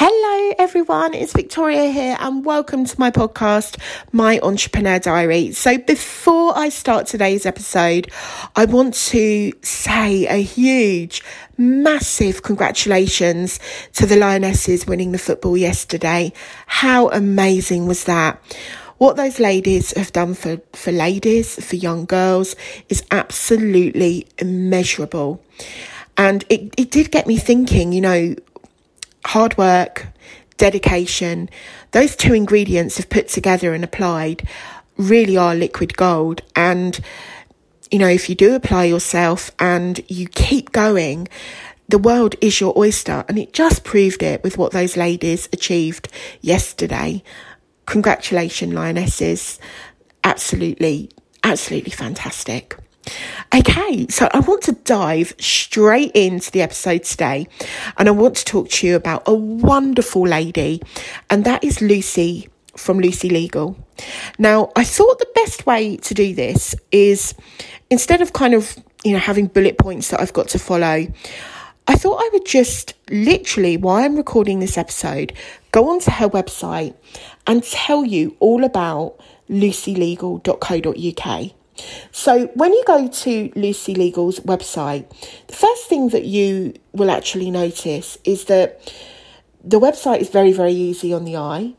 Hello, everyone. It's Victoria here, and welcome to my podcast, My Entrepreneur Diary. So, before I start today's episode, I want to say a huge, massive congratulations to the Lionesses winning the football yesterday. How amazing was that? What those ladies have done for, for ladies, for young girls, is absolutely immeasurable. And it, it did get me thinking, you know, hard work, dedication, those two ingredients, if put together and applied, really are liquid gold. And, you know, if you do apply yourself and you keep going, the world is your oyster. And it just proved it with what those ladies achieved yesterday. Congratulations, Lionesses. Absolutely, absolutely fantastic. Okay, so I want to dive straight into the episode today and I want to talk to you about a wonderful lady, and that is Lucy from Lucy Legal. Now, I thought the best way to do this is instead of kind of, you know, having bullet points that I've got to follow, I thought I would just literally, while I'm recording this episode, go onto her website and tell you all about lucylegal.co.uk. So, when you go to Lucy Legal's website, the first thing that you will actually notice is that the website is very, very easy on the eye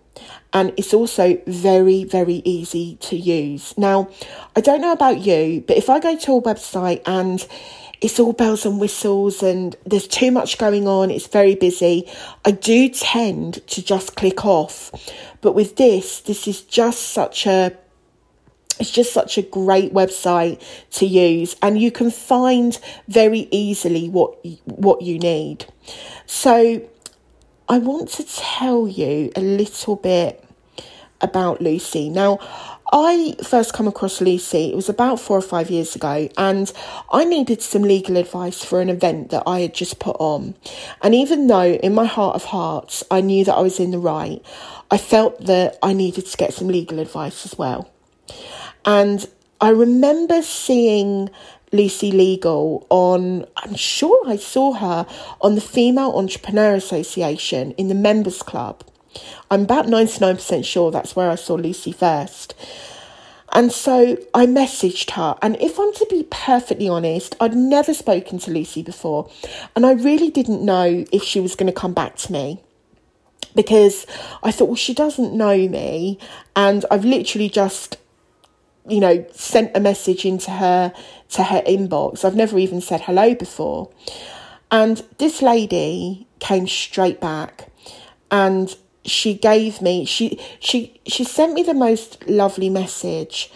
and it's also very, very easy to use. Now, I don't know about you, but if I go to a website and it's all bells and whistles and there's too much going on, it's very busy, I do tend to just click off. But with this, this is just such a it's just such a great website to use and you can find very easily what what you need. So I want to tell you a little bit about Lucy. Now, I first come across Lucy, it was about four or five years ago, and I needed some legal advice for an event that I had just put on. And even though in my heart of hearts I knew that I was in the right, I felt that I needed to get some legal advice as well. And I remember seeing Lucy Legal on, I'm sure I saw her on the Female Entrepreneur Association in the Members Club. I'm about 99% sure that's where I saw Lucy first. And so I messaged her. And if I'm to be perfectly honest, I'd never spoken to Lucy before. And I really didn't know if she was going to come back to me because I thought, well, she doesn't know me. And I've literally just you know, sent a message into her to her inbox. I've never even said hello before. And this lady came straight back and she gave me she she she sent me the most lovely message,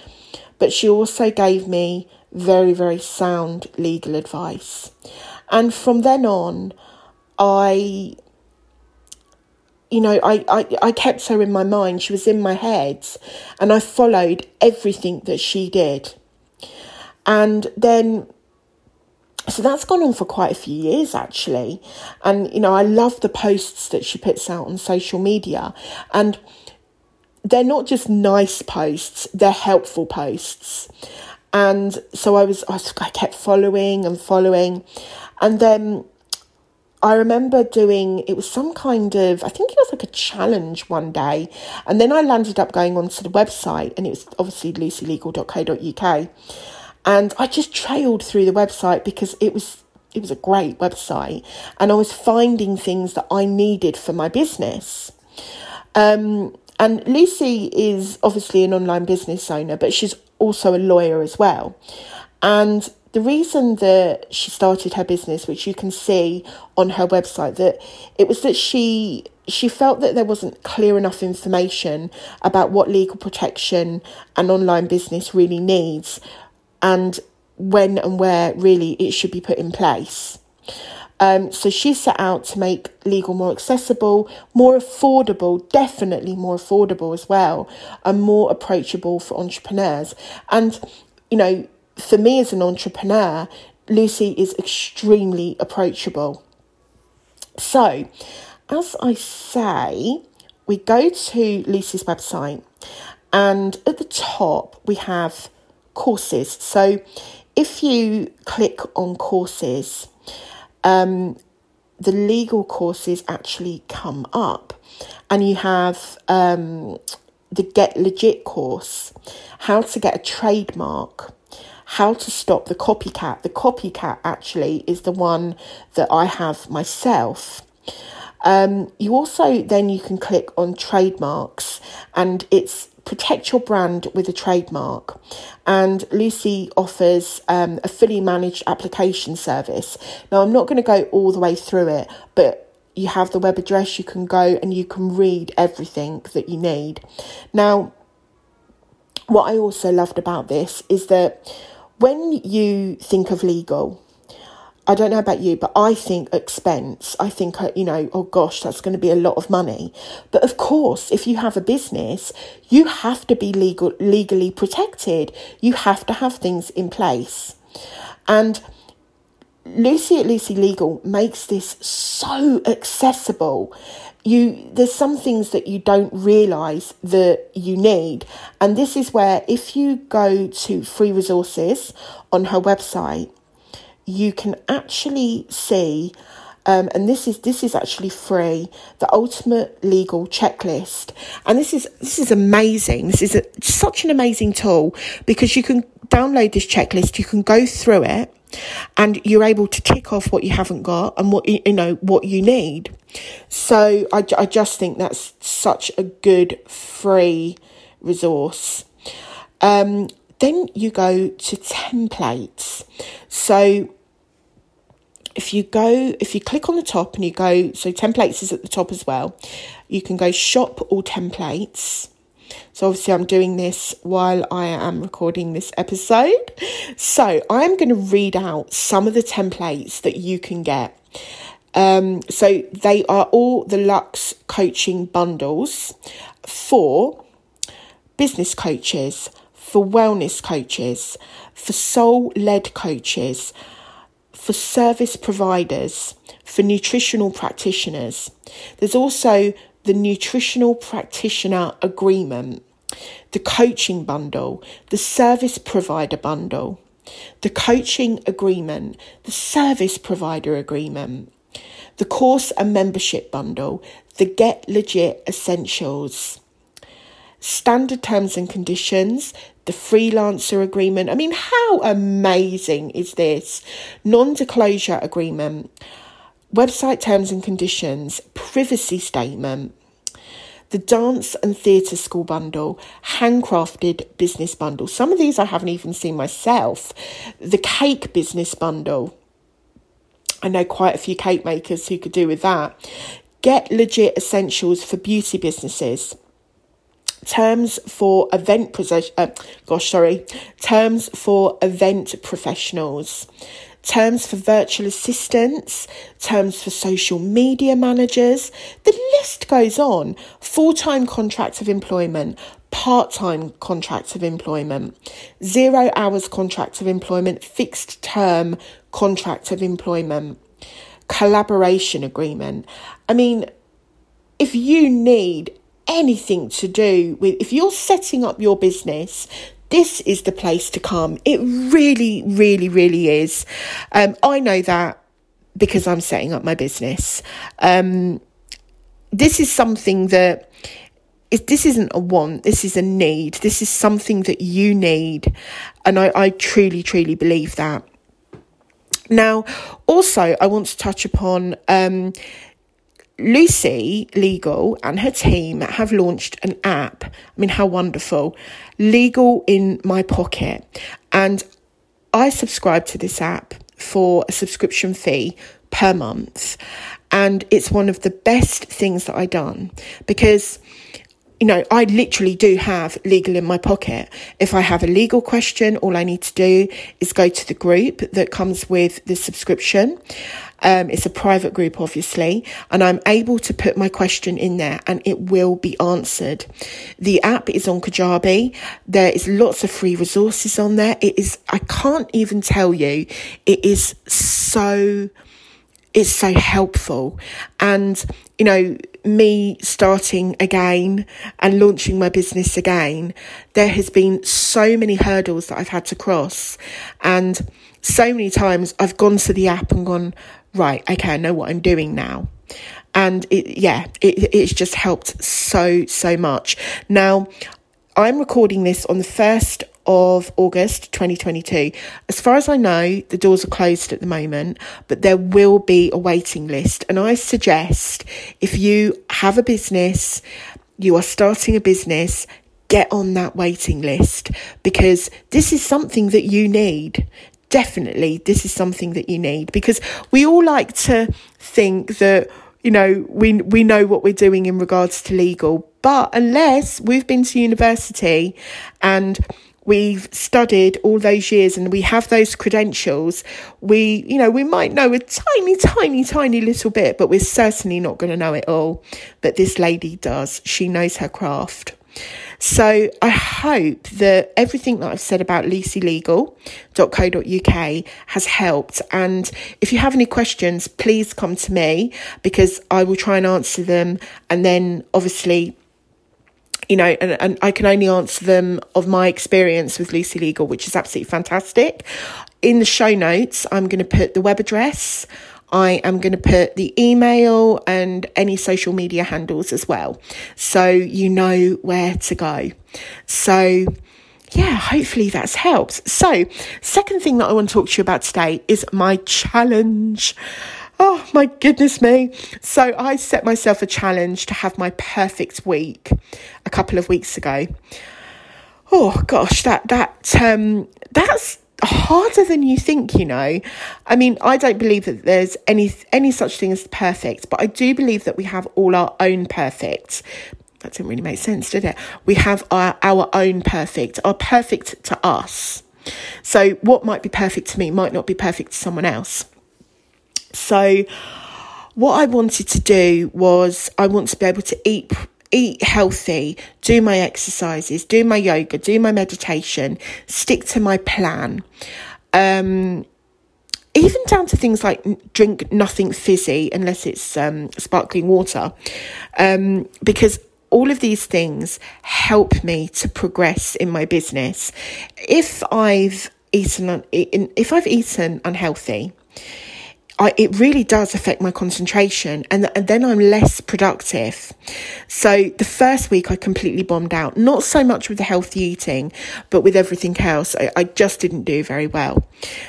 but she also gave me very, very sound legal advice. And from then on, I you know, I, I, I kept her in my mind. She was in my head, and I followed everything that she did. And then, so that's gone on for quite a few years actually. And, you know, I love the posts that she puts out on social media. And they're not just nice posts, they're helpful posts. And so I was, I, was, I kept following and following. And then I remember doing it was some kind of I think it was like a challenge one day, and then I landed up going onto the website, and it was obviously lucylegal.co.uk, and I just trailed through the website because it was it was a great website, and I was finding things that I needed for my business. Um, and Lucy is obviously an online business owner, but she's also a lawyer as well, and the reason that she started her business, which you can see on her website, that it was that she she felt that there wasn't clear enough information about what legal protection an online business really needs and when and where really it should be put in place. Um, so she set out to make legal more accessible, more affordable, definitely more affordable as well, and more approachable for entrepreneurs. And, you know, for me as an entrepreneur, Lucy is extremely approachable. So, as I say, we go to Lucy's website, and at the top we have courses. So, if you click on courses, um, the legal courses actually come up. And you have um, the Get Legit course, how to get a trademark, how to stop the copycat. The copycat actually is the one that I have myself. Um, you also then you can click on trademarks and it's protect your brand with a trademark. And Lucy offers um, a fully managed application service. Now, I'm not going to go all the way through it, but you have the web address, you can go and you can read everything that you need. Now, what I also loved about this is that when you think of legal, I don't know about you, but I think expense. I think, uh, you know, oh gosh, that's going to be a lot of money. But of course, if you have a business, you have to be legal, legally protected. You have to have things in place. And Lucy at Lucy Legal makes this so accessible. You there's some things that you don't realize that you need. And this is where if you go to free resources on her website, you can actually see um, and this is this is actually free the ultimate legal checklist. And this is this is amazing. This is a, such an amazing tool because you can download this checklist. You can go through it and you're able to tick off what you haven't got and what you, know what you need so I, I just think that's such a good free resource um, then you go to templates. So if you go, if you click on the top and you go, so templates is at the top as well, you can go shop all templates. So obviously I'm doing this while I am recording this episode. So I'm going to read out some of the templates that you can get. Um, so they are all the Lux coaching bundles for business coaches, for wellness coaches, for soul led coaches, for service providers, for nutritional practitioners. There's also the nutritional practitioner agreement, the coaching bundle, the service provider bundle, the coaching agreement, the service provider agreement, the course and membership bundle, the Get Legit Essentials standard terms and conditions, the freelancer agreement. I mean, how amazing is this? Non disclosure agreement, website terms and conditions, privacy statement. The dance and theatre school bundle, handcrafted business bundle. Some of these I haven't even seen myself. The cake business bundle. I know quite a few cake makers who could do with that. Get legit essentials for beauty businesses terms for event uh, gosh sorry terms for event professionals terms for virtual assistants terms for social media managers. The list goes on. Full-time contracts of employment part-time contracts of employment zero hours contracts of employment fixed term contract of employment collaboration agreement. I mean if you need anything to do with if you're setting up your business this is the place to come. It really really really is. Um, i know that because i'm setting up my business. Um, this is something that this isn't a want this is a need. This is something that you need. And i, I truly truly believe that. Now also i want to touch upon um, Lucy Legal and her team have launched an app. I mean, how wonderful! Legal in my pocket. And I subscribe to this app for a subscription fee per month. And it's one of the best things that I done because you know, I literally do have legal in my pocket. If I have a legal question, all I need to do is go to the group that comes with the subscription. Um, it's a private group, obviously, and I'm able to put my question in there and it will be answered. The app is on Kajabi. There is lots of free resources on there. It is, I can't even tell you, it is so, it's so helpful. And, you know, me starting again and launching my business again, there has been so many hurdles that I've had to cross. And so many times I've gone to the app and gone, right, okay, I know what I'm doing now. And it, yeah, it, it's just helped so, so much. Now, I'm recording this on the 1st of August 2022. As far as I know, the doors are closed at the moment, but there will be a waiting list. And I suggest if you have a business, you are starting a business, get on that waiting list because this is something that you need definitely this is something that you need. Because we all like to think that you know we we know what we're doing in regards to legal. But unless we've been to university and we've studied all those years and we have those credentials we you know we might know a tiny tiny tiny little bit but we're certainly not going to know it all. But this lady does. She knows her craft so I hope that everything that I've said about lucylegal.co.uk has helped. And if you have any questions, please come to me because I will try and answer them. And then obviously, you know, and, and I can only answer them of my experience with Lucy Legal, which is absolutely fantastic. In the show notes, I'm going to put the web address. I am going to put the email and any social media handles as well. So you know where to go. So, yeah, hopefully that's helped. So, second thing that I want to talk to you about today is my challenge. Oh my goodness me. So I set myself a challenge to have my perfect week a couple of weeks ago. Oh gosh, that that um that's harder than you think, you know. I mean, I don't believe that there's any any such thing as perfect, but I do believe that we have all our own perfect. That didn't really make sense, did it? We have our, our own perfect, our perfect to us. So what might be perfect to me might not be perfect to someone else. So what I wanted to do was I want to be able to eat eat healthy, do my exercises, do my yoga, do my meditation, stick to my plan. Um, even down to things like drink nothing fizzy unless it's um, sparkling water, um, because all of these things help me to progress in my business. If I've eaten, if I've eaten unhealthy, I, it really does affect my concentration and, and then I'm less productive. So the first week I completely bombed out, not so much with the healthy eating, but with everything else. I, I just didn't do very well.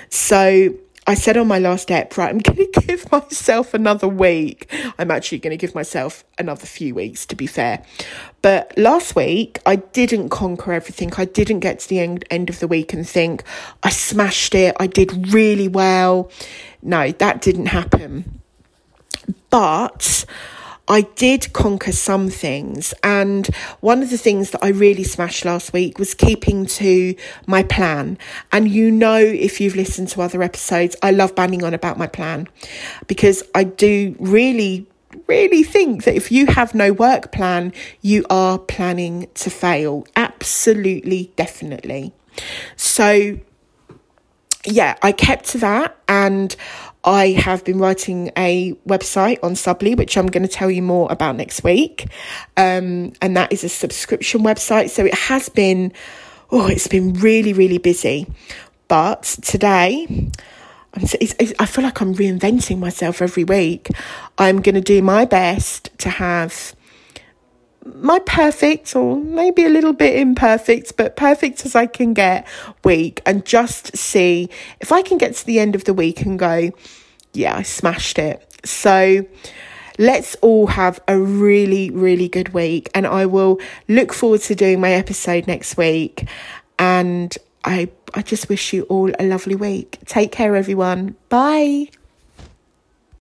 So I said on my last ep, right, I'm going to give myself another week. I'm actually going to give myself another few weeks, to be fair. But last week, I didn't conquer everything. I didn't get to the end, end of the week and think, I smashed it. I did really well. No, that didn't happen. But I did conquer some things. And one of the things that I really smashed last week was keeping to my plan. And you know, if you've listened to other episodes, I love banging on about my plan because I do really really think that if you have no work plan, you are planning to fail. Absolutely, definitely. So, yeah, I kept to that and I have been writing a website on Subbly, which I'm going to tell you more about next week. Um, and that is a subscription website. So it has been, oh, it's been really, really busy. But today, it's, it's, I feel like I'm reinventing myself every week. I'm going to do my best to have my perfect or maybe a little bit imperfect, but perfect as I can get week and just see if I can get to the end of the week and go, yeah, I smashed it. So let's all have a really, really good week. And I will look forward to doing my episode next week. And I, I just wish you all a lovely week. Take care, everyone. Bye.